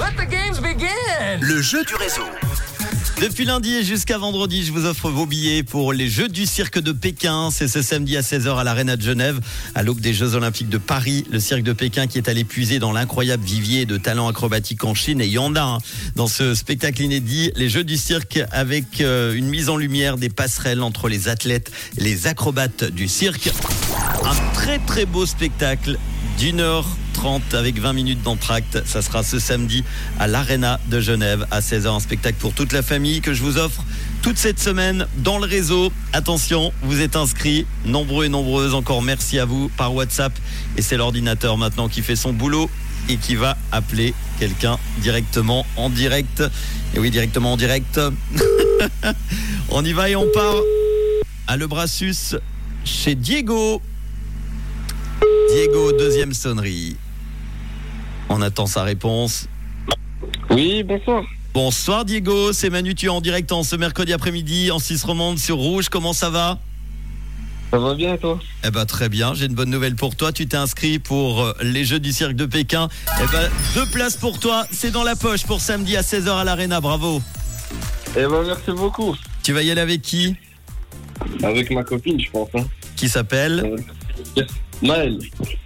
Let the games begin. Le jeu du réseau. Depuis lundi et jusqu'à vendredi, je vous offre vos billets pour les Jeux du Cirque de Pékin. C'est ce samedi à 16h à l'Arena de Genève, à l'aube des Jeux Olympiques de Paris. Le Cirque de Pékin qui est allé puiser dans l'incroyable vivier de talents acrobatiques en Chine. Et il y en a hein, dans ce spectacle inédit. Les Jeux du Cirque avec euh, une mise en lumière des passerelles entre les athlètes et les acrobates du cirque. Un très très beau spectacle d'une heure 30 avec 20 minutes d'entracte. Ça sera ce samedi à l'Arena de Genève à 16h. Un spectacle pour toute la famille que je vous offre toute cette semaine dans le réseau. Attention, vous êtes inscrits, nombreux et nombreuses. Encore merci à vous par WhatsApp. Et c'est l'ordinateur maintenant qui fait son boulot et qui va appeler quelqu'un directement en direct. Et oui, directement en direct. on y va et on part à Le Brassus chez Diego. Diego, deuxième sonnerie. On attend sa réponse. Oui, bonsoir. Bonsoir Diego, c'est Manu, tu es en direct en ce mercredi après-midi en 6 romande sur Rouge, comment ça va? Ça va bien, toi? Eh ben très bien, j'ai une bonne nouvelle pour toi, tu t'es inscrit pour euh, les Jeux du Cirque de Pékin. Eh ben deux places pour toi, c'est dans la poche pour samedi à 16h à l'Arena, bravo. Eh ben, merci beaucoup. Tu vas y aller avec qui? Avec ma copine, je pense. Hein. Qui s'appelle? Euh, Maël.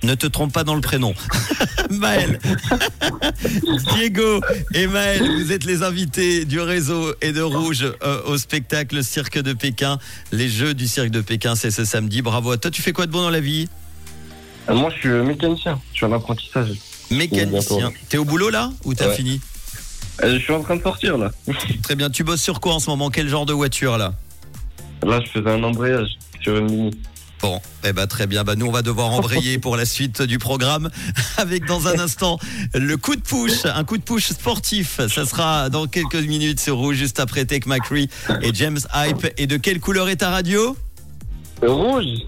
Ne te trompe pas dans le prénom. Maël. Diego et Maël, vous êtes les invités du réseau et de Rouge euh, au spectacle Cirque de Pékin. Les Jeux du Cirque de Pékin, c'est ce samedi. Bravo à toi. Tu fais quoi de bon dans la vie? Euh, Moi, je suis mécanicien. Je suis en apprentissage. Mécanicien. T'es au boulot là? Ou t'as Ouais. fini? Euh, je suis en train de sortir, là. Très bien. Tu bosses sur quoi en ce moment? Quel genre de voiture là? Là, je faisais un embrayage sur une mini. Bon, eh ben très bien. Bah nous on va devoir embrayer pour la suite du programme avec dans un instant le coup de push, un coup de push sportif. Ça sera dans quelques minutes sur Rouge juste après Tech McCree et James Hype. Et de quelle couleur est ta radio? Rouge